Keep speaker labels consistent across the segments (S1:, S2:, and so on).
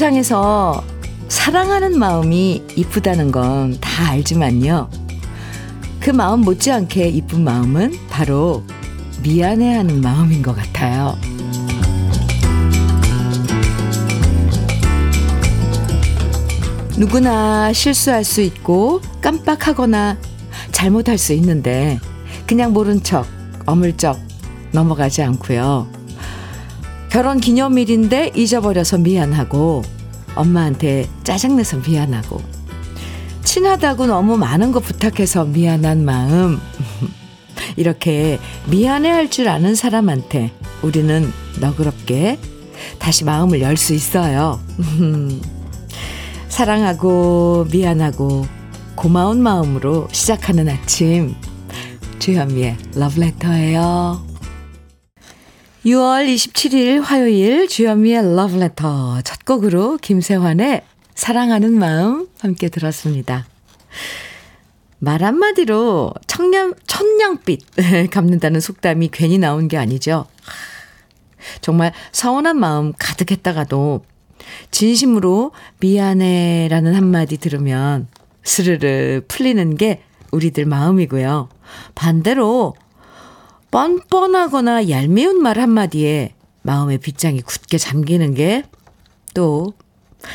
S1: 세상에서 사랑하는 마음이 이쁘다는 건 다 알지만요. 그 마음 못지않게 이쁜 마음은 바로 미안해하는 마음인 것 같아요. 누구나 실수할 수 있고 깜빡하거나 잘못할 수 있는데 그냥 모른 척 어물쩍 넘어가지 않고요. 결혼 기념일인데 잊어버려서 미안하고 엄마한테 짜증내서 미안하고 친하다고 너무 많은 거 부탁해서 미안한 마음 이렇게 미안해할 줄 아는 사람한테 우리는 너그럽게 다시 마음을 열 수 있어요. 사랑하고 미안하고 고마운 마음으로 시작하는 아침 주현미의 러브레터예요. 6월 27일 화요일 주현미의 러브레터 첫 곡으로 김세환의 사랑하는 마음 함께 들었습니다. 말 한마디로 청량, 천냥빛 갚는다는 속담이 괜히 나온 게 아니죠. 정말 서운한 마음 가득했다가도 진심으로 미안해 라는 한마디 들으면 스르르 풀리는 게 우리들 마음이고요. 반대로 뻔뻔하거나 얄미운 말 한마디에 마음의 빗장이 굳게 잠기는 게 또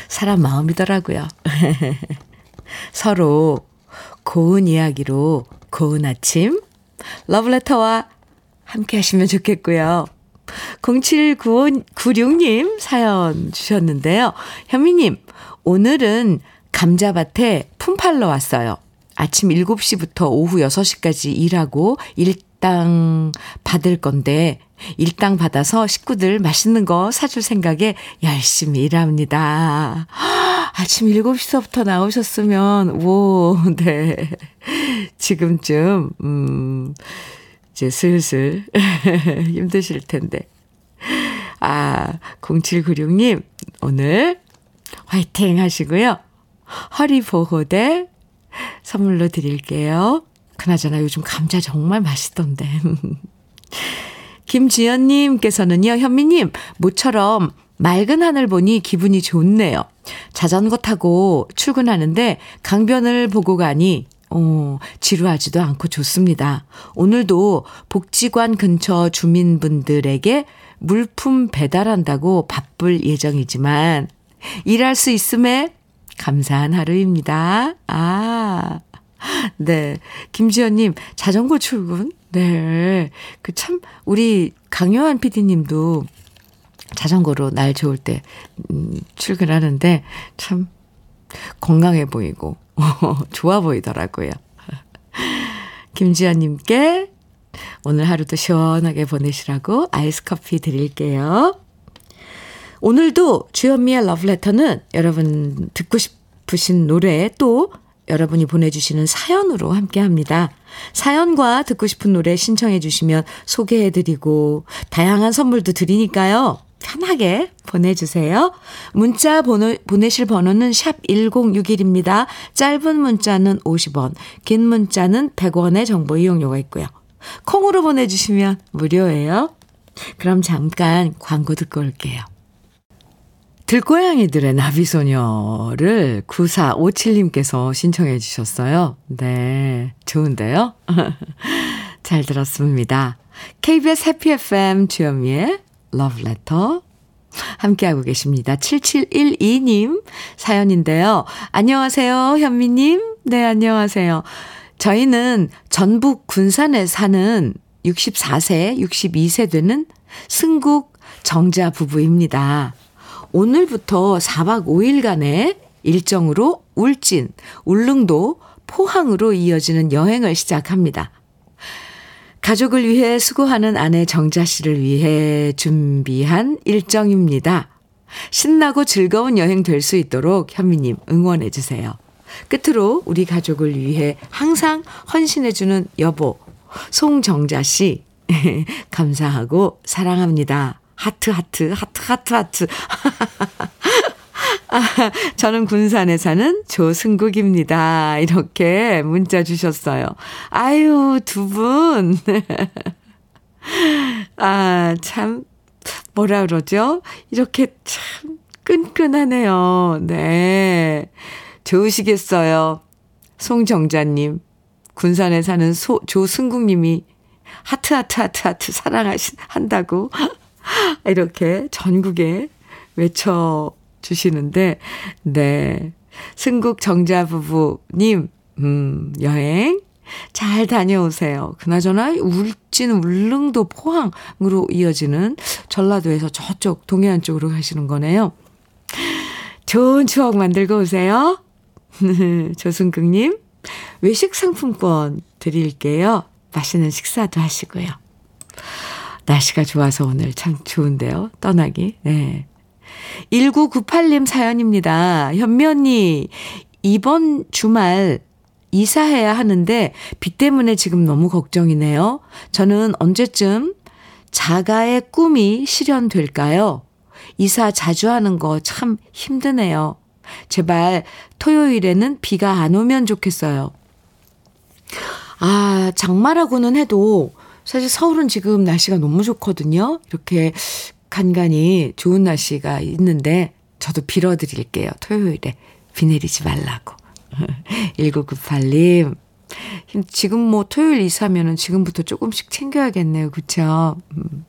S1: 사람 마음이더라고요. 서로 고운 이야기로 고운 아침 러브레터와 함께 하시면 좋겠고요. 079596님 사연 주셨는데요. 현미님, 오늘은 감자밭에 품팔러 왔어요. 아침 7시부터 오후 6시까지 일하고 일 당 받을 건데 일당 받아서 식구들 맛있는 거 사줄 생각에 열심히 일합니다. 아침 7시서부터 나오셨으면, 오, 네. 지금쯤, 음, 이제 슬슬 힘드실 텐데. 아, 0796님, 오늘 화이팅 하시고요. 허리 보호대 선물로 드릴게요. 그나저나 요즘 감자 정말 맛있던데. 김지연님께서는요, 현미님, 모처럼 맑은 하늘 보니 기분이 좋네요. 자전거 타고 출근하는데 강변을 보고 가니 어, 지루하지도 않고 좋습니다. 오늘도 복지관 근처 주민분들에게 물품 배달한다고 바쁠 예정이지만 일할 수 있음에 감사한 하루입니다. 아, 네. 김지연님, 자전거 출근? 네. 그 참, 우리 강요한 PD님도 자전거로 날 좋을 때, 음, 출근하는데 참 건강해 보이고, 좋아 보이더라고요. 김지연님께 오늘 하루도 시원하게 보내시라고 아이스 커피 드릴게요. 오늘도 주현미의 러브레터는 여러분 듣고 싶으신 노래 또 여러분이 보내주시는 사연으로 함께 합니다. 사연과 듣고 싶은 노래 신청해 주시면 소개해 드리고 다양한 선물도 드리니까요. 편하게 보내주세요. 문자 번호, 보내실 번호는 샵 1061입니다. 짧은 문자는 50원, 긴 문자는 100원의 정보 이용료가 있고요. 콩으로 보내주시면 무료예요. 그럼 잠깐 광고 듣고 올게요. 들고양이들의 나비소녀를 9457님께서 신청해 주셨어요. 네, 좋은데요? 잘 들었습니다. KBS 해피 FM 주현미의 러브레터 함께하고 계십니다. 7712님 사연인데요. 안녕하세요, 현미님. 네, 안녕하세요. 저희는 전북 군산에 사는 64세, 62세 되는 승국 정자 부부입니다. 오늘부터 4박 5일간의 일정으로 울진, 울릉도, 포항으로 이어지는 여행을 시작합니다. 가족을 위해 수고하는 아내 정자 씨를 위해 준비한 일정입니다. 신나고 즐거운 여행 될 수 있도록 현미님 응원해 주세요. 끝으로 우리 가족을 위해 항상 헌신해 주는 여보, 송정자 씨, 감사하고 사랑합니다. 하트, 하트, 하트, 하트, 하트. 아, 저는 군산에 사는 조승국입니다. 이렇게 문자 주셨어요. 아유, 두 분. 아, 참, 뭐라 그러죠? 이렇게 참 끈끈하네요. 네. 좋으시겠어요. 송정자님, 군산에 사는 소, 조승국님이 하트, 하트, 하트, 하트 사랑하신, 한다고 이렇게 전국에 외쳐주시는데, 네. 승국 정자 부부님, 음, 여행 잘 다녀오세요. 그나저나 울진 울릉도 포항으로 이어지는 전라도에서 저쪽 동해안 쪽으로 가시는 거네요. 좋은 추억 만들고 오세요. 조승국님, 외식 상품권 드릴게요. 맛있는 식사도 하시고요. 날씨가 좋아서 오늘 참 좋은데요. 떠나기. 네. 1998님 사연입니다. 현미 언니, 이번 주말 이사해야 하는데 비 때문에 지금 너무 걱정이네요. 저는 언제쯤 자가의 꿈이 실현될까요? 이사 자주 하는 거 참 힘드네요. 제발 토요일에는 비가 안 오면 좋겠어요. 아, 장마라고는 해도 사실 서울은 지금 날씨가 너무 좋거든요. 이렇게 간간히 좋은 날씨가 있는데 저도 빌어드릴게요. 토요일에 비 내리지 말라고. 1998님. 지금 뭐 토요일 이사면은 지금부터 조금씩 챙겨야겠네요. 그쵸? 음.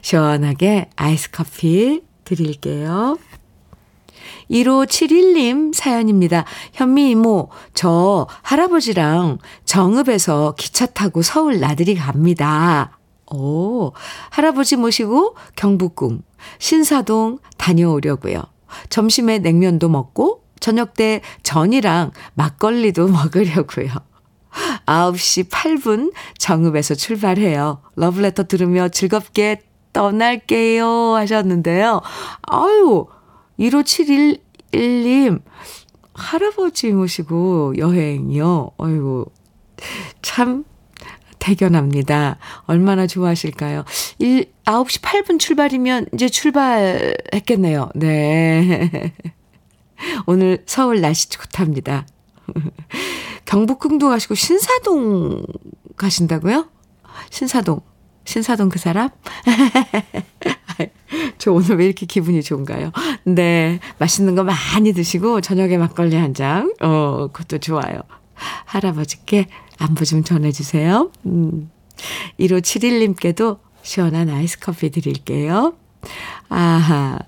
S1: 시원하게 아이스 커피 드릴게요. 1571님 사연입니다. 현미 이모, 저 할아버지랑 정읍에서 기차 타고 서울 나들이 갑니다. 오, 할아버지 모시고 경북궁, 신사동 다녀오려고요. 점심에 냉면도 먹고 저녁 때 전이랑 막걸리도 먹으려고요. 9시 8분 정읍에서 출발해요. 러브레터 들으며 즐겁게 떠날게요 하셨는데요. 아유, 1571님, 할아버지 모시고 여행이요. 아이고, 참 대견합니다. 얼마나 좋아하실까요? 1, 9시 8분 출발이면 이제 출발했겠네요. 네. 오늘 서울 날씨 좋답니다. 경북궁도 가시고 신사동 가신다고요? 신사동. 신사동 그 사람? 저 오늘 왜 이렇게 기분이 좋은가요? 네. 맛있는 거 많이 드시고 저녁에 막걸리 한 잔. 어, 그것도 좋아요. 할아버지께 안부 좀 전해주세요. 음. 1571님께도 시원한 아이스 커피 드릴게요. 아하.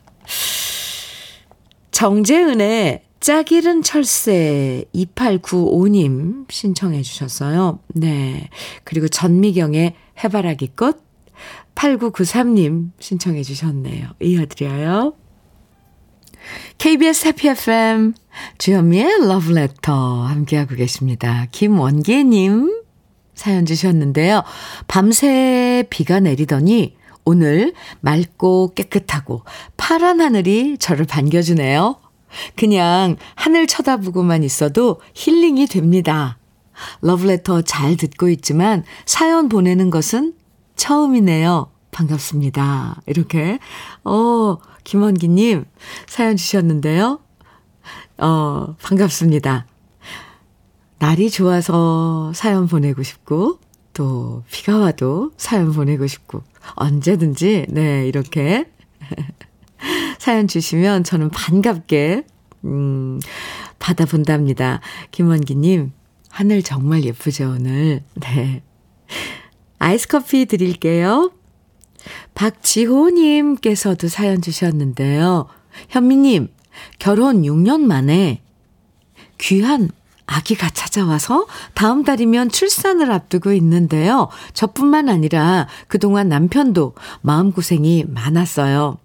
S1: 정재은의 짝이른 철새 2895님 신청해 주셨어요. 네. 그리고 전미경의 해바라기 꽃 8993님 신청해 주셨네요. 이어드려요. KBS 해피 FM 주현미의 러브레터 함께하고 계십니다. 김원계님 사연 주셨는데요. 밤새 비가 내리더니 오늘 맑고 깨끗하고 파란 하늘이 저를 반겨주네요. 그냥 하늘 쳐다보고만 있어도 힐링이 됩니다. 러브레터 잘 듣고 있지만 사연 보내는 것은 처음이네요. 반갑습니다. 이렇게, 어, 김원기님 사연 주셨는데요. 어, 반갑습니다. 날이 좋아서 사연 보내고 싶고, 또 비가 와도 사연 보내고 싶고, 언제든지, 네, 이렇게 사연 주시면 저는 반갑게, 음, 받아본답니다. 김원기님, 하늘 정말 예쁘죠, 오늘. 네. 아이스 커피 드릴게요. 박지호님께서도 사연 주셨는데요. 현미님, 결혼 6년 만에 귀한 아기가 찾아와서 다음 달이면 출산을 앞두고 있는데요. 저뿐만 아니라 그동안 남편도 마음고생이 많았어요.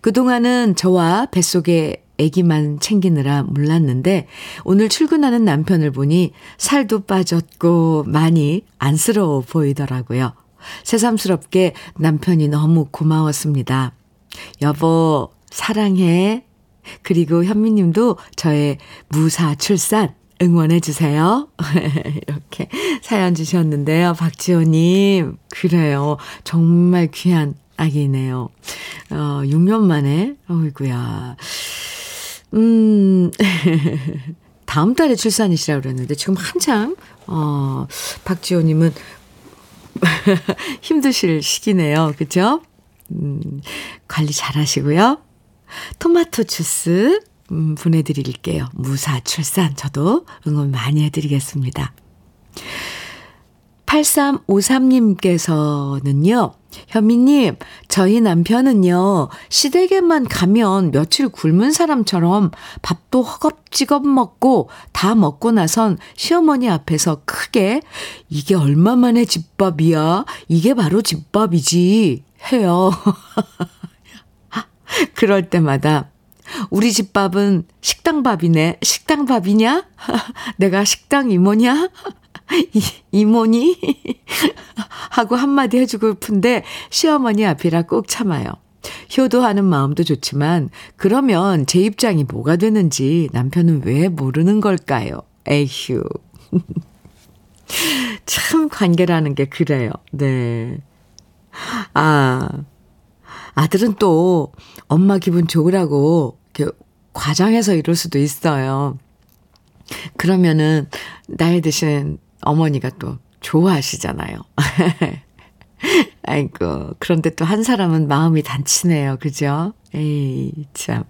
S1: 그동안은 저와 뱃속에 아기만 챙기느라 몰랐는데 오늘 출근하는 남편을 보니 살도 빠졌고 많이 안쓰러워 보이더라고요. 새삼스럽게 남편이 너무 고마웠습니다. 여보, 사랑해. 그리고 현미님도 저의 무사 출산 응원해주세요. 이렇게 사연 주셨는데요. 박지호님, 그래요. 정말 귀한 아기네요. 어, 6년 만에, 어이구야. 음, 다음 달에 출산이시라고 그랬는데, 지금 한창, 어, 박지호님은 힘드실 시기네요. 그죠? 음, 관리 잘 하시고요. 토마토 주스 음, 보내드릴게요. 무사 출산 저도 응원 많이 해드리겠습니다. 8353님께서는요, 현미님, 저희 남편은요, 시댁에만 가면 며칠 굶은 사람처럼 밥도 허겁지겁 먹고 다 먹고 나선 시어머니 앞에서 크게 이게 얼마만의 집밥이야? 이게 바로 집밥이지. 해요. 그럴 때마다 우리 집밥은 식당밥이네. 식당밥이냐? 내가 식당 이모냐? 이, 이모니? 하고 한마디 해주고 싶은데 시어머니 앞이라 꼭 참아요. 효도하는 마음도 좋지만 그러면 제 입장이 뭐가 되는지 남편은 왜 모르는 걸까요? 에휴. 참 관계라는 게 그래요. 네. 아. 아들은 또 엄마 기분 좋으라고 과장해서 이럴 수도 있어요. 그러면은 나이 드신 어머니가 또 좋아하시잖아요. 아이고, 그런데 또 한 사람은 마음이 단치네요. 그죠? 에이, 참.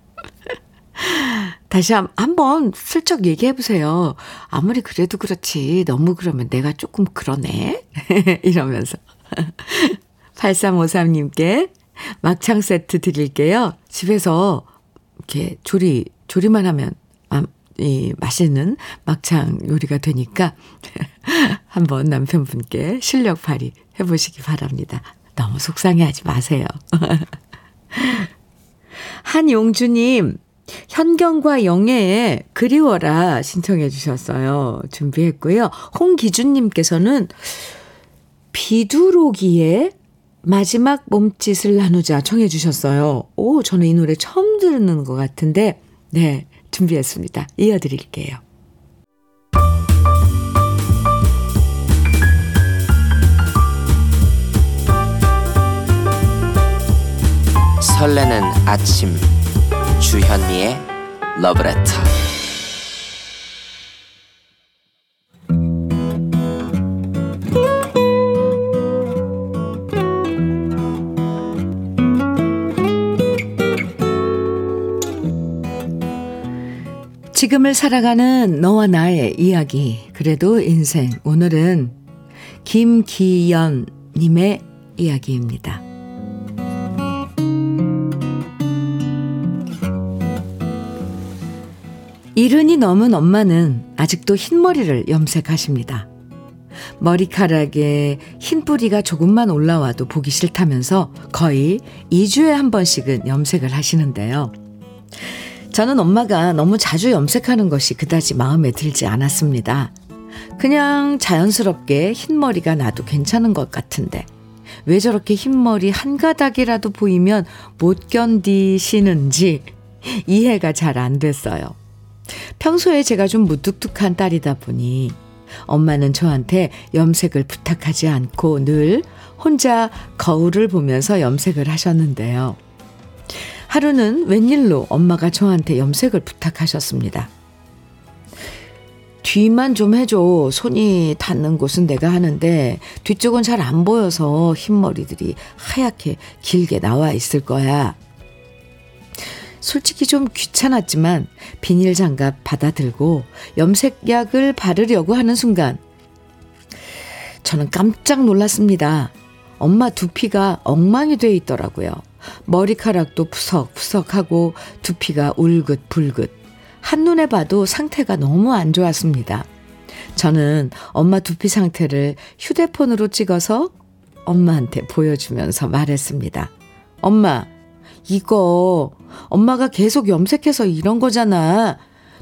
S1: 다시 한, 한번 슬쩍 얘기해 보세요. 아무리 그래도 그렇지. 너무 그러면 내가 조금 그러네. 이러면서. 8353님께 막창 세트 드릴게요. 집에서 이렇게 조리, 조리만 하면 이 맛있는 막창 요리가 되니까 한번 남편분께 실력 발휘 해보시기 바랍니다. 너무 속상해 하지 마세요. 한용주님, 현경과 영애의 그리워라 신청해 주셨어요. 준비했고요. 홍기준님께서는 비두로기의 마지막 몸짓을 나누자 청해 주셨어요. 오, 저는 이 노래 처음 듣는 것 같은데, 네, 준비했습니다. 이어드릴게요.
S2: 설레는 아침 주현미의 러브레터
S1: 지금을 살아가는 너와 나의 이야기. 그래도 인생. 오늘은 김기연님의 이야기입니다. 이른이 넘은 엄마는 아직도 흰머리를 염색하십니다. 머리카락에 흰 뿌리가 조금만 올라와도 보기 싫다면서 거의 2주에 한 번씩은 염색을 하시는데요. 저는 엄마가 너무 자주 염색하는 것이 그다지 마음에 들지 않았습니다. 그냥 자연스럽게 흰머리가 나도 괜찮은 것 같은데 왜 저렇게 흰머리 한 가닥이라도 보이면 못 견디시는지 이해가 잘 안 됐어요. 평소에 제가 좀 무뚝뚝한 딸이다 보니 엄마는 저한테 염색을 부탁하지 않고 늘 혼자 거울을 보면서 염색을 하셨는데요. 하루는 웬일로 엄마가 저한테 염색을 부탁하셨습니다. 뒤만 좀 해줘. 손이 닿는 곳은 내가 하는데 뒤쪽은 잘 안 보여서 흰머리들이 하얗게 길게 나와 있을 거야. 솔직히 좀 귀찮았지만 비닐 장갑 받아들고 염색약을 바르려고 하는 순간 저는 깜짝 놀랐습니다. 엄마 두피가 엉망이 돼 있더라고요. 머리카락도 푸석푸석하고 두피가 울긋불긋. 한눈에 봐도 상태가 너무 안 좋았습니다. 저는 엄마 두피 상태를 휴대폰으로 찍어서 엄마한테 보여주면서 말했습니다. 엄마, 이거 엄마가 계속 염색해서 이런 거잖아.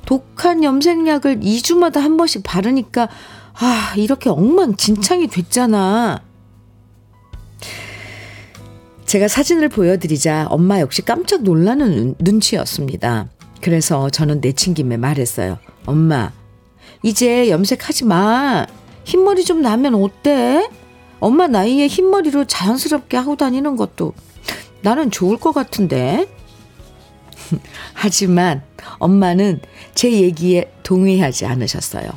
S1: 독한 염색약을 2주마다 한 번씩 바르니까 아, 이렇게 엉망진창이 됐잖아. 제가 사진을 보여드리자 엄마 역시 깜짝 놀라는 눈치였습니다. 그래서 저는 내친김에 말했어요. 엄마, 이제 염색하지 마. 흰머리 좀 나면 어때? 엄마 나이에 흰머리로 자연스럽게 하고 다니는 것도 나는 좋을 것 같은데. 하지만 엄마는 제 얘기에 동의하지 않으셨어요.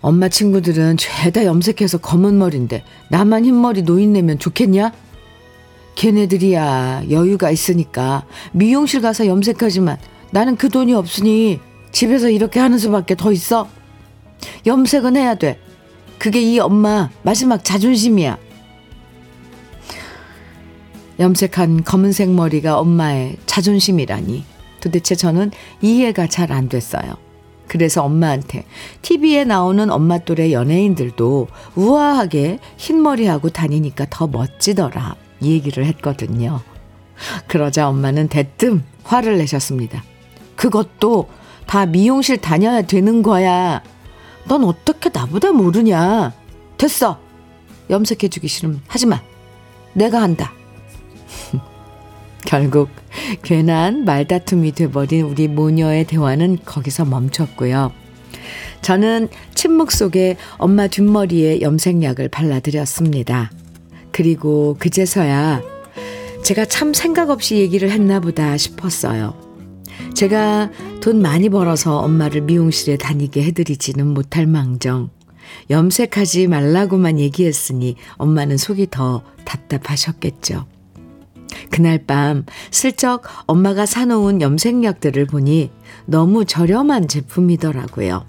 S1: 엄마 친구들은 죄다 염색해서 검은 머리인데 나만 흰머리 노인 내면 좋겠냐? 걔네들이야 여유가 있으니까 미용실 가서 염색하지만 나는 그 돈이 없으니 집에서 이렇게 하는 수밖에 더 있어. 염색은 해야 돼. 그게 이 엄마 마지막 자존심이야. 염색한 검은색 머리가 엄마의 자존심이라니 도대체 저는 이해가 잘 안 됐어요. 그래서 엄마한테 TV에 나오는 엄마 또래 연예인들도 우아하게 흰머리하고 다니니까 더 멋지더라 얘기를 했거든요. 그러자 엄마는 대뜸 화를 내셨습니다. 그것도 다 미용실 다녀야 되는 거야. 넌 어떻게 나보다 모르냐? 됐어. 염색해주기 싫으면 하지 마. 내가 한다. 결국 괜한 말다툼이 돼버린 우리 모녀의 대화는 거기서 멈췄고요. 저는 침묵 속에 엄마 뒷머리에 염색약을 발라드렸습니다. 그리고 그제서야 제가 참 생각 없이 얘기를 했나 보다 싶었어요. 제가 돈 많이 벌어서 엄마를 미용실에 다니게 해드리지는 못할 망정. 염색하지 말라고만 얘기했으니 엄마는 속이 더 답답하셨겠죠. 그날 밤 슬쩍 엄마가 사놓은 염색약들을 보니 너무 저렴한 제품이더라고요.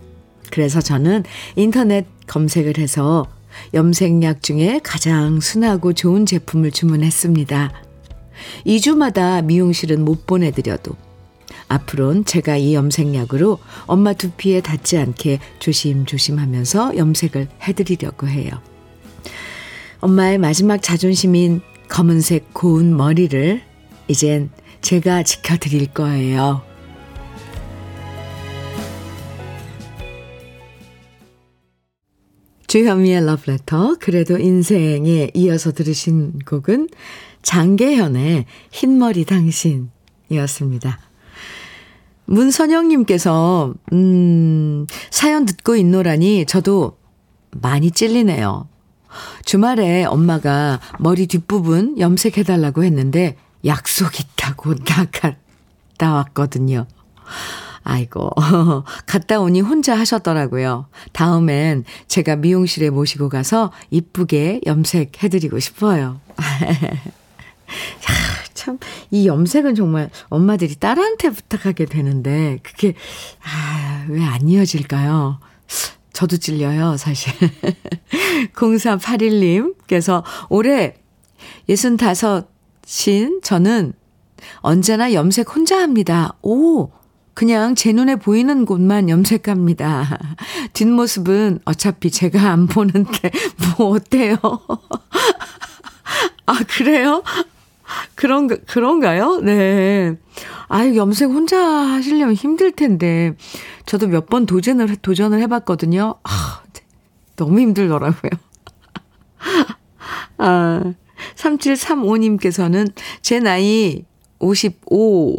S1: 그래서 저는 인터넷 검색을 해서 염색약 중에 가장 순하고 좋은 제품을 주문했습니다. 2주마다 미용실은 못 보내드려도 앞으론 제가 이 염색약으로 엄마 두피에 닿지 않게 조심조심 하면서 염색을 해드리려고 해요. 엄마의 마지막 자존심인 검은색 고운 머리를 이젠 제가 지켜드릴 거예요. 주현미의 러브레터 그래도 인생에 이어서 들으신 곡은 장계현의 흰머리 당신이었습니다. 문선영님께서 음, 사연 듣고 있노라니 저도 많이 찔리네요. 주말에 엄마가 머리 뒷부분 염색해달라고 했는데 약속 있다고 나갔다 왔거든요. 아이고, 갔다 오니 혼자 하셨더라고요. 다음엔 제가 미용실에 모시고 가서 이쁘게 염색해드리고 싶어요. 참, 이 염색은 정말 엄마들이 딸한테 부탁하게 되는데, 그게, 아, 왜 안 이어질까요? 저도 찔려요, 사실. 0481님께서 올해 65신 저는 언제나 염색 혼자 합니다. 오! 그냥 제 눈에 보이는 곳만 염색합니다. 뒷모습은 어차피 제가 안 보는데 뭐 어때요? 아, 그래요? 그런, 그런가요? 네. 아유, 염색 혼자 하시려면 힘들 텐데. 저도 몇 번 도전을, 도전을 해 봤거든요. 아, 너무 힘들더라고요. 아, 3735님께서는 제 나이 55,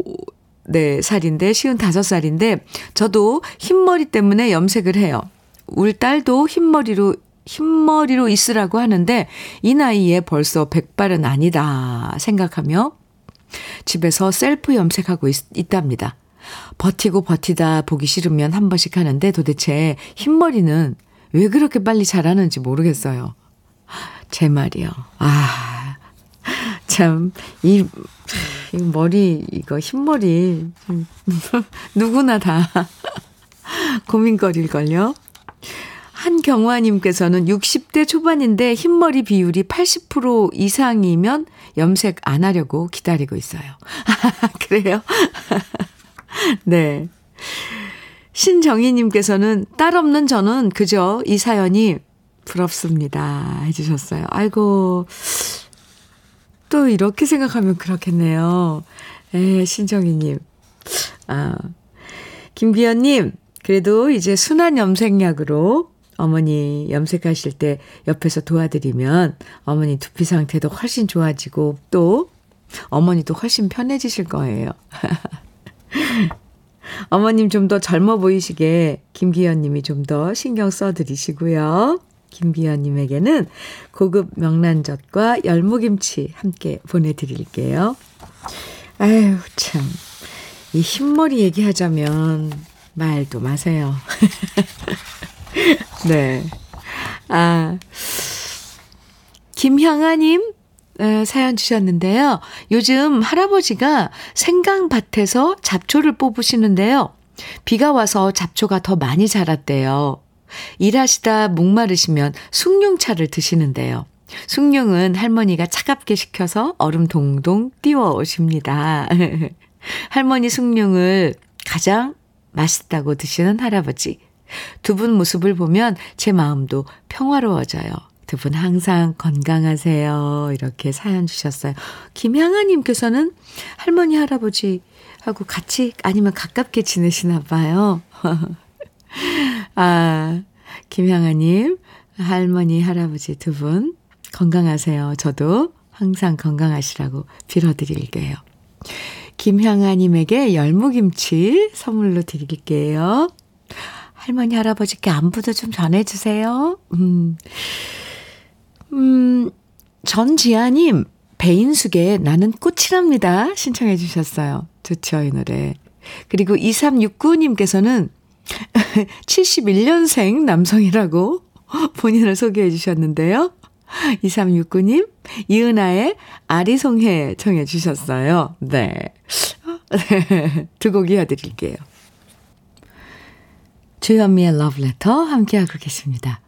S1: 네, 살인데, 55살인데, 저도 흰머리 때문에 염색을 해요. 울 딸도 흰머리로 흰머리로 있으라고 하는데 이 나이에 벌써 백발은 아니다 생각하며 집에서 셀프 염색하고 있, 있답니다. 버티고 버티다 보기 싫으면 한 번씩 하는데 도대체 흰머리는 왜 그렇게 빨리 자라는지 모르겠어요. 제 말이요. 아, 참, 이, 이 머리, 이거 흰머리, 누구나 다 고민거릴걸요. 한경화님께서는 60대 초반인데 흰머리 비율이 80% 이상이면 염색 안 하려고 기다리고 있어요. 그래요? 네. 신정희님께서는 딸 없는 저는 그저 이 사연이 부럽습니다. 해주셨어요. 아이고, 또 이렇게 생각하면 그렇겠네요. 에, 신정희님. 아, 김기현님, 그래도 이제 순한 염색약으로 어머니 염색하실 때 옆에서 도와드리면 어머니 두피 상태도 훨씬 좋아지고 또 어머니도 훨씬 편해지실 거예요. 어머님 좀 더 젊어 보이시게 김기현 님이 좀 더 신경 써 드리시고요. 김기현 님에게는 고급 명란젓과 열무김치 함께 보내드릴게요. 아유, 참. 이 흰머리 얘기하자면 말도 마세요. 네. 아, 김향아님, 에, 사연 주셨는데요. 요즘 할아버지가 생강밭에서 잡초를 뽑으시는데요. 비가 와서 잡초가 더 많이 자랐대요. 일하시다 목마르시면 숭늉차를 드시는데요. 숭늉은 할머니가 차갑게 식혀서 얼음 동동 띄워 오십니다. 할머니 숭늉을 가장 맛있다고 드시는 할아버지. 두 분 모습을 보면 제 마음도 평화로워져요. 두 분 항상 건강하세요. 이렇게 사연 주셨어요. 김향아님께서는 할머니, 할아버지하고 같이 아니면 가깝게 지내시나 봐요. 아, 김향아님, 할머니, 할아버지 두 분 건강하세요. 저도 항상 건강하시라고 빌어드릴게요. 김향아님에게 열무김치 선물로 드릴게요. 할머니, 할아버지께 안부도 좀 전해주세요. 음, 음, 전지아님, 배인숙의 나는 꽃이랍니다. 신청해 주셨어요. 좋죠, 이 노래. 그리고 2369님께서는 71년생 남성이라고 본인을 소개해 주셨는데요. 2369님, 이은아의 아리송해 청해 주셨어요. 네. 두곡 이어드릴게요. 주현미의 러브레터 함께하고 계십니다.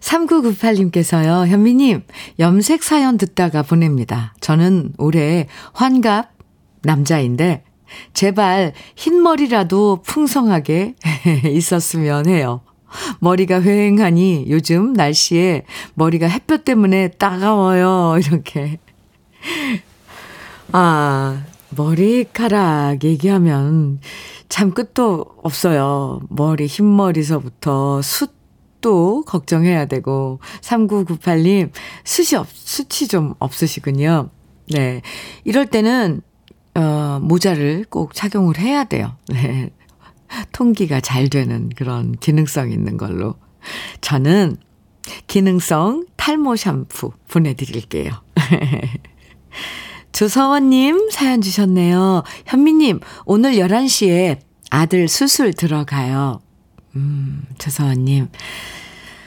S1: 3998님께서요, 현미님, 염색 사연 듣다가 보냅니다. 저는 올해 환갑 남자인데, 제발 흰머리라도 풍성하게 있었으면 해요. 머리가 휑하니 요즘 날씨에 머리가 햇볕 때문에 따가워요. 이렇게. 아, 머리카락 얘기하면 참 끝도 없어요. 머리, 흰머리서부터 숱 도 걱정해야 되고. 3998님, 숱이 없, 숱이 좀 없으시군요. 네. 이럴 때는, 어, 모자를 꼭 착용을 해야 돼요. 네. 통기가 잘 되는 그런 기능성 있는 걸로. 저는 기능성 탈모 샴푸 보내드릴게요. 조서원님 사연 주셨네요. 현미님, 오늘 11시에 아들 수술 들어가요. 음, 조서원님.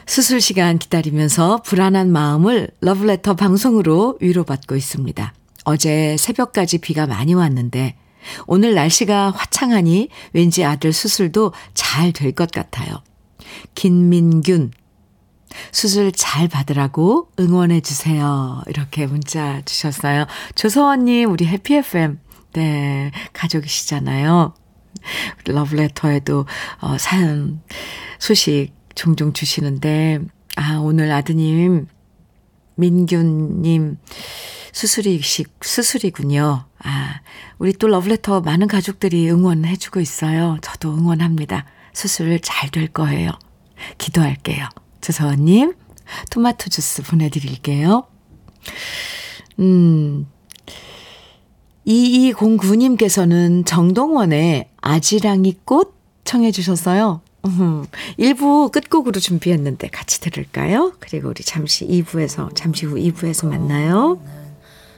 S1: 수술 시간 기다리면서 불안한 마음을 러브레터 방송으로 위로받고 있습니다. 어제 새벽까지 비가 많이 왔는데 오늘 날씨가 화창하니 왠지 아들 수술도 잘 될 것 같아요. 김민균, 수술 잘 받으라고 응원해 주세요. 이렇게 문자 주셨어요. 조서원님, 우리 해피FM, 네, 가족이시잖아요. 러브레터에도 어, 사연, 소식 종종 주시는데, 아, 오늘 아드님, 민균님, 수술이식, 수술이군요. 아, 우리 또 러브레터 많은 가족들이 응원해주고 있어요. 저도 응원합니다. 수술 잘 될 거예요. 기도할게요. 주서원님, 토마토 주스 보내드릴게요. 음, 2209님께서는 정동원의 아지랑이 꽃 청해 주셨어요. 음, 1부 끝곡으로 준비했는데 같이 들을까요? 그리고 우리 잠시 2부에서, 잠시 후 2부에서 만나요.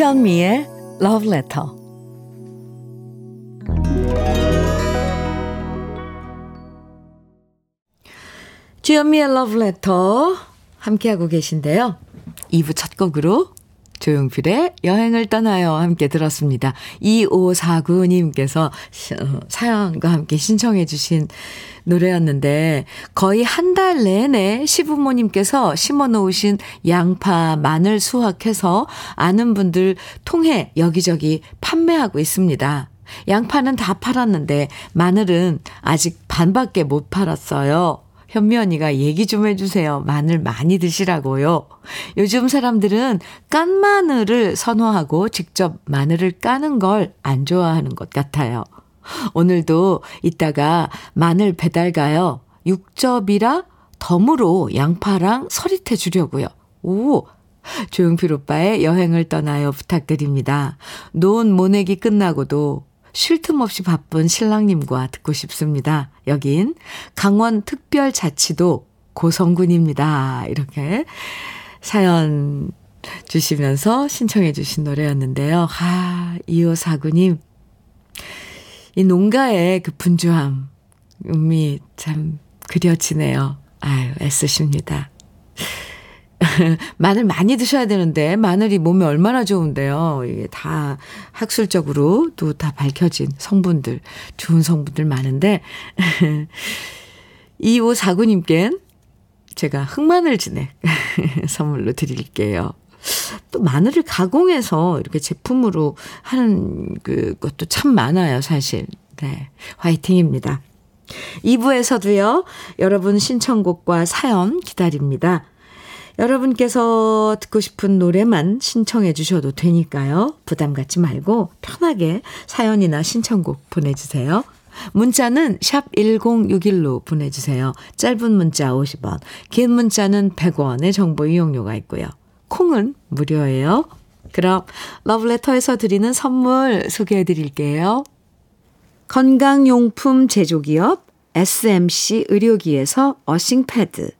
S1: 주현미의 Love Letter. 주현미의 Love Letter 함께하고 계신데요. 2부 첫 곡으로 조용필의 여행을 떠나요 함께 들었습니다. 2549님께서 사연과 함께 신청해 주신 노래였는데 거의 한 달 내내 시부모님께서 심어 놓으신 양파, 마늘 수확해서 아는 분들 통해 여기저기 판매하고 있습니다. 양파는 다 팔았는데 마늘은 아직 반밖에 못 팔았어요. 현미 언니가 얘기 좀 해주세요. 마늘 많이 드시라고요. 요즘 사람들은 깐 마늘을 선호하고 직접 마늘을 까는 걸 안 좋아하는 것 같아요. 오늘도 이따가 마늘 배달 가요. 육접이라 덤으로 양파랑 서릿해 주려고요. 오! 조용필 오빠의 여행을 떠나요 부탁드립니다. 노은 모내기 끝나고도 쉴 틈 없이 바쁜 신랑님과 듣고 싶습니다. 여긴 강원 특별자치도 고성군입니다. 이렇게 사연 주시면서 신청해 주신 노래였는데요. 아, 2549님. 이 농가의 그 분주함, 음이 참 그려지네요. 아유, 애쓰십니다. 마늘 많이 드셔야 되는데, 마늘이 몸에 얼마나 좋은데요. 이게 다 학술적으로 또 다 밝혀진 성분들, 좋은 성분들 많은데, 2549님께 제가 흑마늘 진액 선물로 드릴게요. 또 마늘을 가공해서 이렇게 제품으로 하는 그 것도 참 많아요, 사실. 네. 화이팅입니다. 2부에서도요, 여러분 신청곡과 사연 기다립니다. 여러분께서 듣고 싶은 노래만 신청해 주셔도 되니까요. 부담 갖지 말고 편하게 사연이나 신청곡 보내주세요. 문자는 샵 1061로 보내주세요. 짧은 문자 50원, 긴 문자는 100원의 정보 이용료가 있고요. 콩은 무료예요. 그럼 러브레터에서 드리는 선물 소개해 드릴게요. 건강용품 제조기업 SMC 의료기에서 어싱패드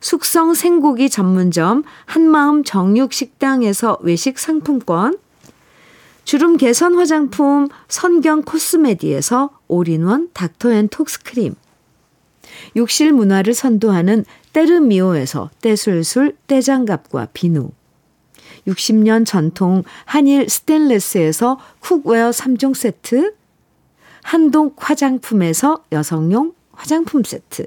S1: 숙성 생고기 전문점 한마음 정육식당에서 외식 상품권, 주름 개선 화장품 선경 코스메디에서 올인원 닥터앤톡스크림, 욕실 문화를 선도하는 때르미오에서 때술술 때장갑과 비누, 60년 전통 한일 스텐레스에서 cookware 3종 세트, 한독 화장품에서 여성용 화장품 세트,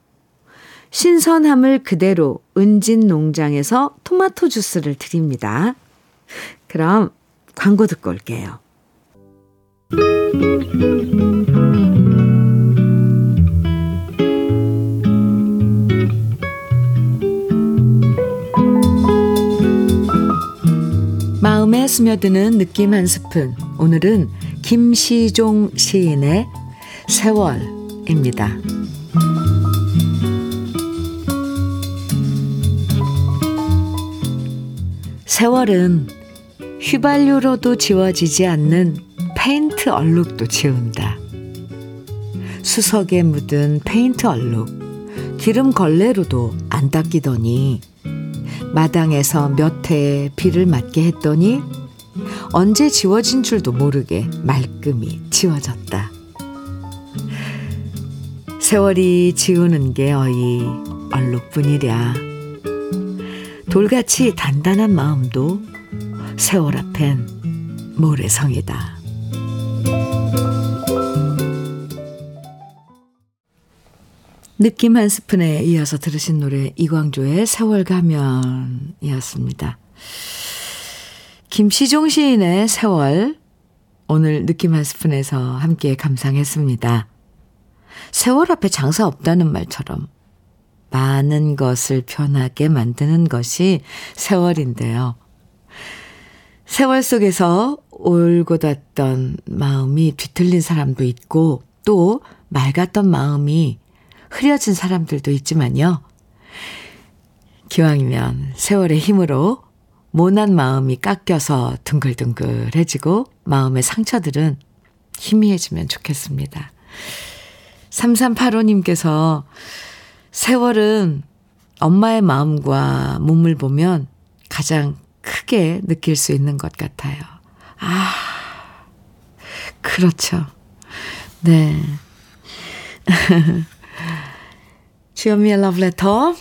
S1: 신선함을 그대로 은진 농장에서 토마토 주스를 드립니다. 그럼 광고 듣고 올게요. 마음에 스며드는 느낌 한 스푼. 오늘은 김시종 시인의 세월입니다. 세월은 휘발유로도 지워지지 않는 페인트 얼룩도 지운다. 수석에 묻은 페인트 얼룩, 기름 걸레로도 안 닦이더니 마당에서 몇 해의 비를 맞게 했더니 언제 지워진 줄도 모르게 말끔히 지워졌다. 세월이 지우는 게 어이 얼룩뿐이랴. 돌같이 단단한 마음도 세월 앞엔 모래성이다. 느낌 한 스푼에 이어서 들으신 노래 이광조의 세월 가면이었습니다. 김시종 시인의 세월 오늘 느낌 한 스푼에서 함께 감상했습니다. 세월 앞에 장사 없다는 말처럼 많은 것을 변하게 만드는 것이 세월인데요. 세월 속에서 올곧었던 마음이 뒤틀린 사람도 있고 또 맑았던 마음이 흐려진 사람들도 있지만요. 기왕이면 세월의 힘으로 모난 마음이 깎여서 둥글둥글해지고 마음의 상처들은 희미해지면 좋겠습니다. 3385님께서 세월은 엄마의 마음과 몸을 보면 가장 크게 느낄 수 있는 것 같아요. 아, 그렇죠. 네. 주현미의 러브레터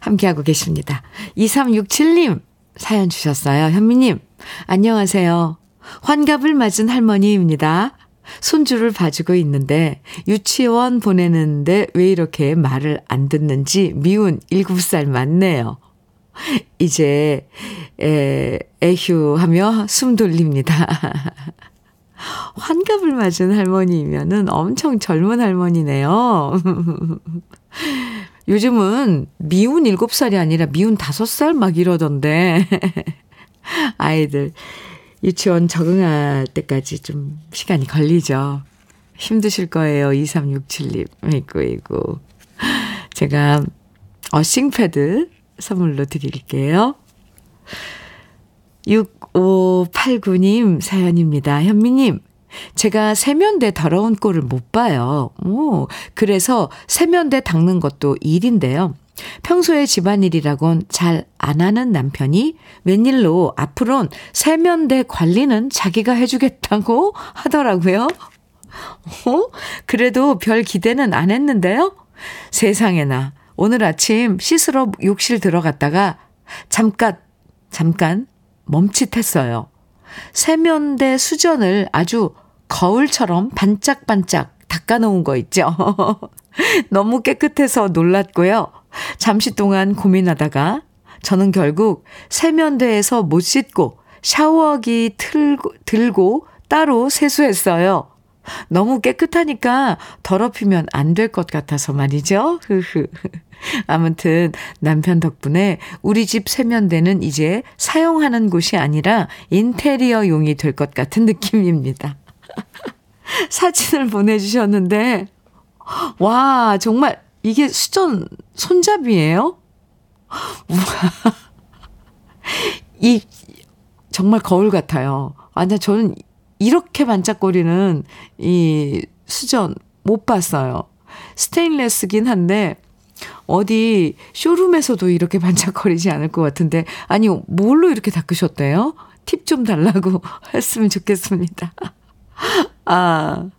S1: 함께하고 계십니다. 2367님 사연 주셨어요. 현미님, 안녕하세요. 환갑을 맞은 할머니입니다. 손주를 봐주고 있는데 유치원 보내는데 왜 이렇게 말을 안 듣는지 미운 7살 맞네요. 이제 에, 에휴하며 숨 돌립니다. 환갑을 맞은 할머니면은 엄청 젊은 할머니네요. 요즘은 미운 7살이 아니라 미운 5살 막 이러던데. 아이들 유치원 적응할 때까지 좀 시간이 걸리죠. 힘드실 거예요. 2367님. 이고, 이고. 제가 어싱패드 선물로 드릴게요. 6589님 사연입니다. 현미님, 제가 세면대 더러운 꼴을 못 봐요. 오, 그래서 세면대 닦는 것도 일인데요. 평소에 집안일이라곤 잘 안 하는 남편이 웬일로 앞으론 세면대 관리는 자기가 해주겠다고 하더라고요. 어? 그래도 별 기대는 안 했는데요. 세상에나 오늘 아침 씻으러 욕실 들어갔다가 잠깐 잠깐 멈칫했어요. 세면대 수전을 아주 거울처럼 반짝반짝 닦아놓은 거 있죠. 너무 깨끗해서 놀랐고요. 잠시 동안 고민하다가 저는 결국 세면대에서 못 씻고 샤워기 틀고, 들고 따로 세수했어요. 너무 깨끗하니까 더럽히면 안 될 것 같아서 말이죠. 아무튼 남편 덕분에 우리 집 세면대는 이제 사용하는 곳이 아니라 인테리어용이 될 것 같은 느낌입니다. 사진을 보내주셨는데, 와, 정말 이게 수전 손잡이에요? 이, 정말 거울 같아요. 아, 근 저는 이렇게 반짝거리는 이 수전 못 봤어요. 스테인레스긴 한데, 어디 쇼룸에서도 이렇게 반짝거리지 않을 것 같은데, 아니, 뭘로 이렇게 닦으셨대요? 팁 좀 달라고 했으면 좋겠습니다. 아,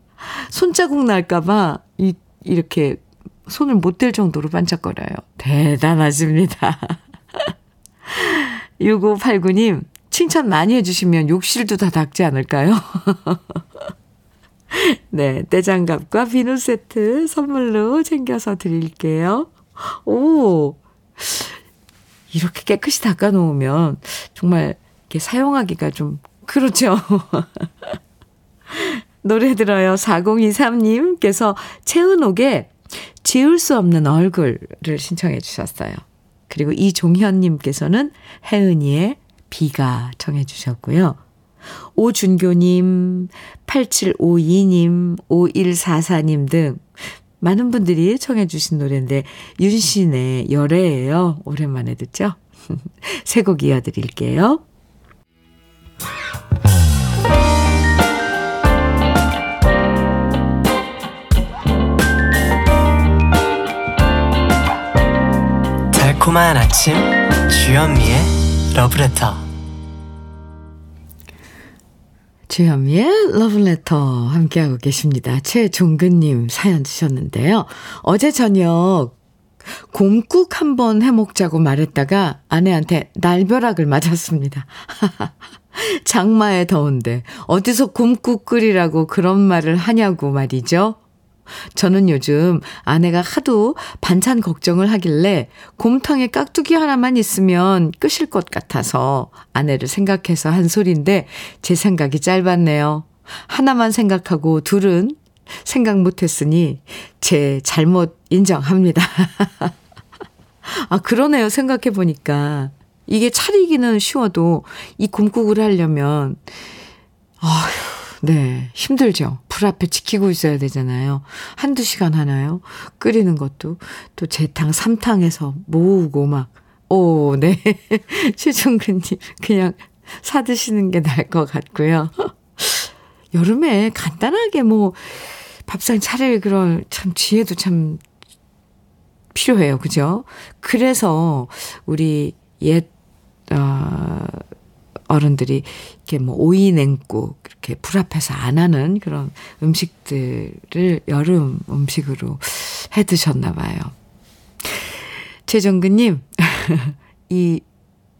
S1: 손자국 날까봐, 이, 이렇게 손을 못 댈 정도로 반짝거려요. 대단하십니다. 6589님, 칭찬 많이 해주시면 욕실도 다 닦지 않을까요? 네, 떼장갑과 비누 세트 선물로 챙겨서 드릴게요. 오, 이렇게 깨끗이 닦아놓으면 정말 이렇게 사용하기가 좀 그렇죠. 노래 들어요. 4023님께서 채은옥의 지울 수 없는 얼굴을 신청해 주셨어요. 그리고 이종현님께서는 혜은이의 비가 청해 주셨고요. 오준교님, 8752님, 5144님 등 많은 분들이 청해 주신 노래인데 윤신의 열애예요. 오랜만에 듣죠? 새곡 이어드릴게요.
S3: 달콤한 아침 주현미의 러브레터
S1: 주현미의 러브레터 함께하고 계십니다. 최종근님 사연 주셨는데요. 어제 저녁 곰국 한번 해먹자고 말했다가 아내한테 날벼락을 맞았습니다. 장마에 더운데 어디서 곰국 끓이라고 그런 말을 하냐고 말이죠. 저는 요즘 아내가 하도 반찬 걱정을 하길래 곰탕에 깍두기 하나만 있으면 끝일 것 같아서 아내를 생각해서 한 소리인데 제 생각이 짧았네요. 하나만 생각하고 둘은 생각 못했으니 제 잘못 인정합니다. 아, 그러네요. 생각해보니까. 이게 차리기는 쉬워도 이 곰국을 하려면, 아휴, 네, 힘들죠. 불 앞에 지키고 있어야 되잖아요. 한두 시간 하나요? 끓이는 것도. 또 재탕, 삼탕해서 모으고 막. 오, 네. 최종근님, 그냥 사드시는 게 나을 것 같고요. 여름에 간단하게 뭐, 밥상 차릴 그런 참 지혜도 참 필요해요. 그죠? 그래서 우리 옛, 어, 어른들이 이렇게 뭐 오이 냉국 이렇게 불 앞에서 안 하는 그런 음식들을 여름 음식으로 해 드셨나 봐요. 최정근님, 이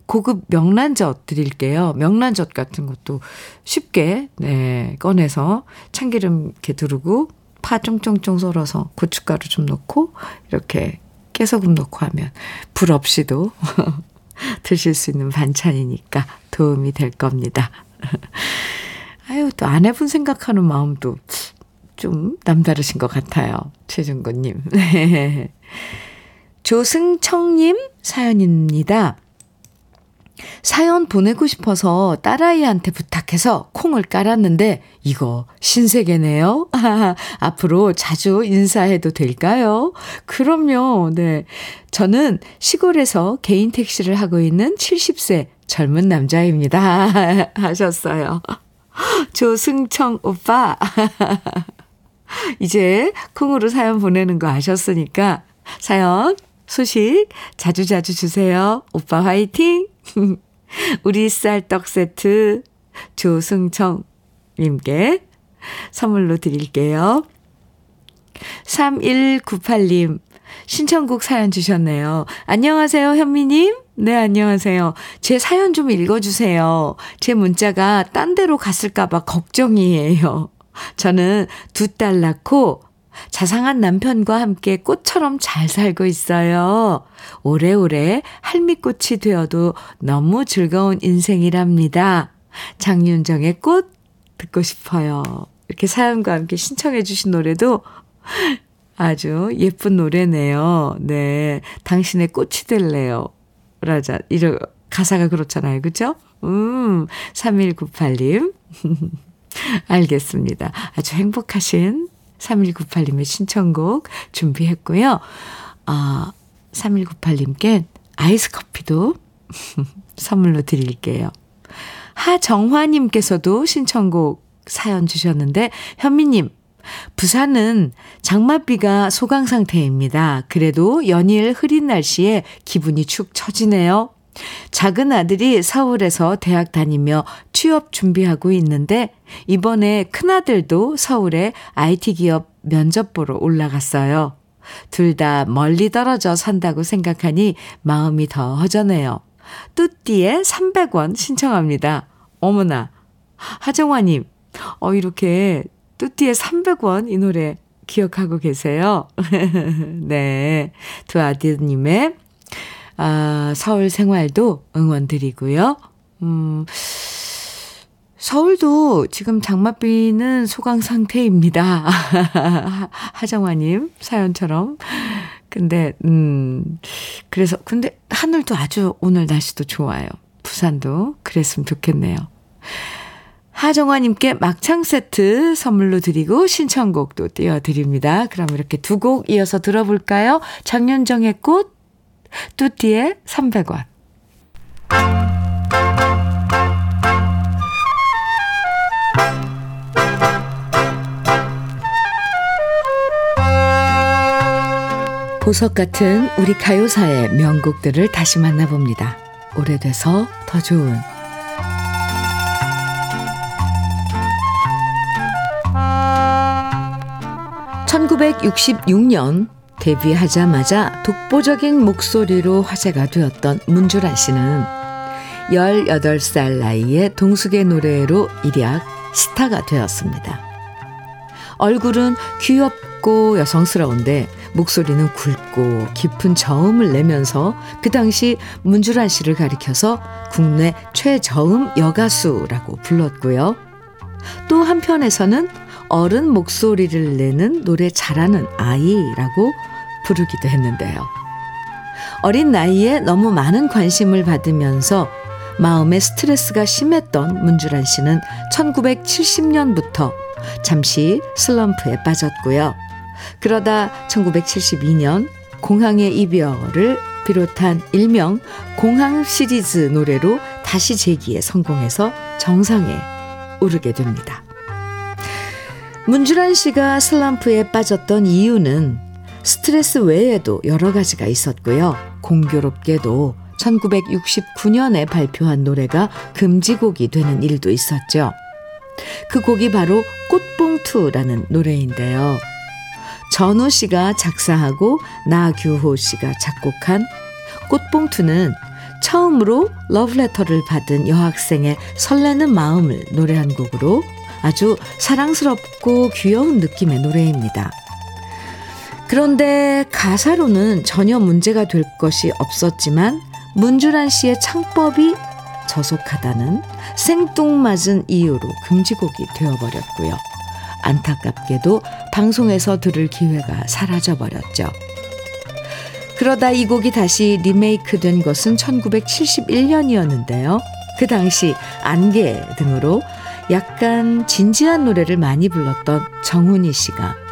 S1: 고급 명란젓 드릴게요. 명란젓 같은 것도 쉽게, 네, 꺼내서 참기름 이렇게 두르고 파 쫑쫑쫑 썰어서 고춧가루 좀 넣고 이렇게 깨소금 넣고 하면 불 없이도 드실 수 있는 반찬이니까 도움이 될 겁니다. 아유, 또 아내분 생각하는 마음도 좀 남다르신 것 같아요. 최준구님. 네. 조승청님 사연입니다. 사연 보내고 싶어서 딸아이한테 부탁해서 콩을 깔았는데 이거 신세계네요. 앞으로 자주 인사해도 될까요? 그럼요. 네. 저는 시골에서 개인 택시를 하고 있는 70세 젊은 남자입니다. 하셨어요. 조승청 오빠. 이제 콩으로 사연 보내는 거 아셨으니까 사연 소식 자주자주 주세요. 오빠 화이팅! 우리 쌀떡 세트 조승청님께 선물로 드릴게요. 3198님, 신청곡 사연 주셨네요. 안녕하세요, 현미님. 네, 안녕하세요. 제 사연 좀 읽어주세요. 제 문자가 딴 데로 갔을까봐 걱정이에요. 저는 두 딸 낳고 자상한 남편과 함께 꽃처럼 잘 살고 있어요. 오래오래 할미꽃이 되어도 너무 즐거운 인생이랍니다. 장윤정의 꽃 듣고 싶어요. 이렇게 사연과 함께 신청해 주신 노래도 아주 예쁜 노래네요. 네. 당신의 꽃이 될래요. 라자, 이런, 가사가 그렇잖아요. 그죠? 음, 3198님. 알겠습니다. 아주 행복하신 3198님의 신청곡 준비했고요. 아, 3198님께 아이스 커피도 선물로 드릴게요. 하정화님께서도 신청곡 사연 주셨는데, 현미님, 부산은 장맛비가 소강 상태입니다. 그래도 연일 흐린 날씨에 기분이 축 처지네요. 작은 아들이 서울에서 대학 다니며 취업 준비하고 있는데 이번에 큰아들도 서울에 IT 기업 면접 보러 올라갔어요. 둘 다 멀리 떨어져 산다고 생각하니 마음이 더 허전해요. 뚜띠에 300원 신청합니다. 어머나, 하정화님, 어, 이렇게 뚜띠에 300원 이 노래 기억하고 계세요? 네. 두 아드님의 아, 서울 생활도 응원드리고요. 음, 서울도 지금 장맛비는 소강 상태입니다. 하정화님 사연처럼. 근데, 음, 그래서, 근데 하늘도 아주 오늘 날씨도 좋아요. 부산도 그랬으면 좋겠네요. 하정화님께 막창 세트 선물로 드리고 신청곡도 띄워드립니다. 그럼 이렇게 두 곡 이어서 들어볼까요? 장윤정의 꽃, 뚜띠의 300원. 보석 같은 우리 가요사의 명곡들을 다시 만나봅니다. 오래돼서 더 좋은 1966년 데뷔하자마자 독보적인 목소리로 화제가 되었던 문주라 씨는 18살 나이에 동숙의 노래로 일약 스타가 되었습니다. 얼굴은 귀엽고 여성스러운데 목소리는 굵고 깊은 저음을 내면서 그 당시 문주라 씨를 가리켜서 국내 최저음 여가수라고 불렀고요. 또 한편에서는 어른 목소리를 내는 노래 잘하는 아이라고 부르기도 했는데요. 어린 나이에 너무 많은 관심을 받으면서 마음의 스트레스가 심했던 문주란 씨는 1970년부터 잠시 슬럼프에 빠졌고요. 그러다 1972년 공항의 이별을 비롯한 일명 공항 시리즈 노래로 다시 재기에 성공해서 정상에 오르게 됩니다. 문주란 씨가 슬럼프에 빠졌던 이유는 스트레스 외에도 여러 가지가 있었고요. 공교롭게도 1969년에 발표한 노래가 금지곡이 되는 일도 있었죠. 그 곡이 바로 꽃봉투라는 노래인데요. 전우 씨가 작사하고 나규호 씨가 작곡한 꽃봉투는 처음으로 러브레터를 받은 여학생의 설레는 마음을 노래한 곡으로 아주 사랑스럽고 귀여운 느낌의 노래입니다. 그런데 가사로는 전혀 문제가 될 것이 없었지만 문주란 씨의 창법이 저속하다는 생뚱맞은 이유로 금지곡이 되어버렸고요. 안타깝게도 방송에서 들을 기회가 사라져버렸죠. 그러다 이 곡이 다시 리메이크 된 것은 1971년이었는데요. 그 당시 안개 등으로 약간 진지한 노래를 많이 불렀던 정훈이 씨가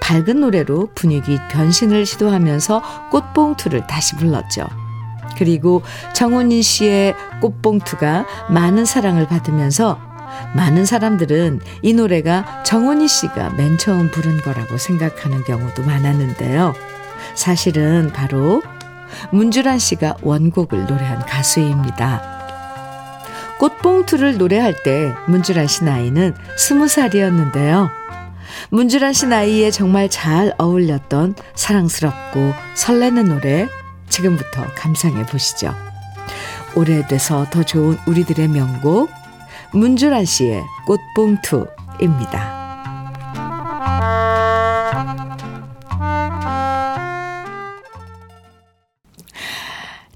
S1: 밝은 노래로 분위기 변신을 시도하면서 꽃봉투를 다시 불렀죠. 그리고 정훈이 씨의 꽃봉투가 많은 사랑을 받으면서 많은 사람들은 이 노래가 정훈이 씨가 맨 처음 부른 거라고 생각하는 경우도 많았는데요. 사실은 바로 문주란 씨가 원곡을 노래한 가수입니다. 꽃봉투를 노래할 때 문주란 씨 나이는 스무 살이었는데요. 문주란 씨 나이에 정말 잘 어울렸던 사랑스럽고 설레는 노래 지금부터 감상해 보시죠. 오래돼서 더 좋은 우리들의 명곡 문주란 씨의 꽃봉투입니다.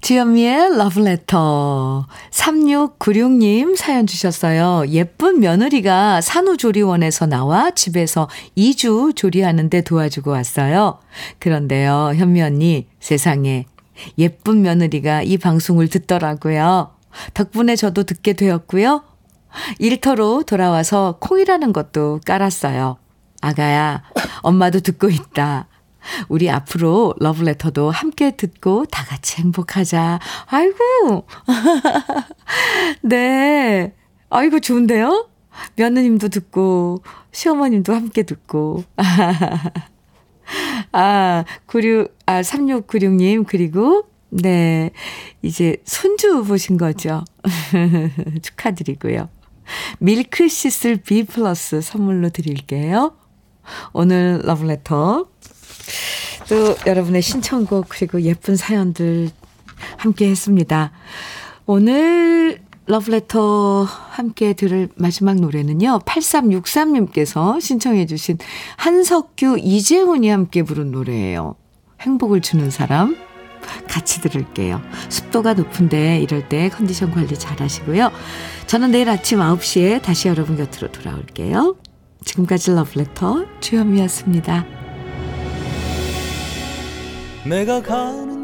S1: 주현미의 러브레터 3696님 사연 주셨어요. 예쁜 며느리가 산후조리원에서 나와 집에서 2주 조리하는데 도와주고 왔어요. 그런데요, 현미 언니, 세상에 예쁜 며느리가 이 방송을 듣더라고요. 덕분에 저도 듣게 되었고요. 일터로 돌아와서 콩이라는 것도 깔았어요. 아가야, 엄마도 듣고 있다. 우리 앞으로 러브레터도 함께 듣고 다 같이 행복하자. 아이고. 네. 아이고, 좋은데요? 며느님도 듣고, 시어머님도 함께 듣고. 아, 96, 아, 3696님, 그리고, 네. 이제 손주 보신 거죠. 축하드리고요. 밀크시슬 B 플러스 선물로 드릴게요. 오늘 러브레터 또 여러분의 신청곡 그리고 예쁜 사연들 함께 했습니다. 오늘 러브레터 함께 들을 마지막 노래는요. 8363님께서 신청해 주신 한석규, 이재훈이 함께 부른 노래예요. 행복을 주는 사람 같이 들을게요. 습도가 높은데 이럴 때 컨디션 관리 잘 하시고요. 저는 내일 아침 9시에 다시 여러분 곁으로 돌아올게요. 지금까지 러브레터 주현미였습니다. 내가 가는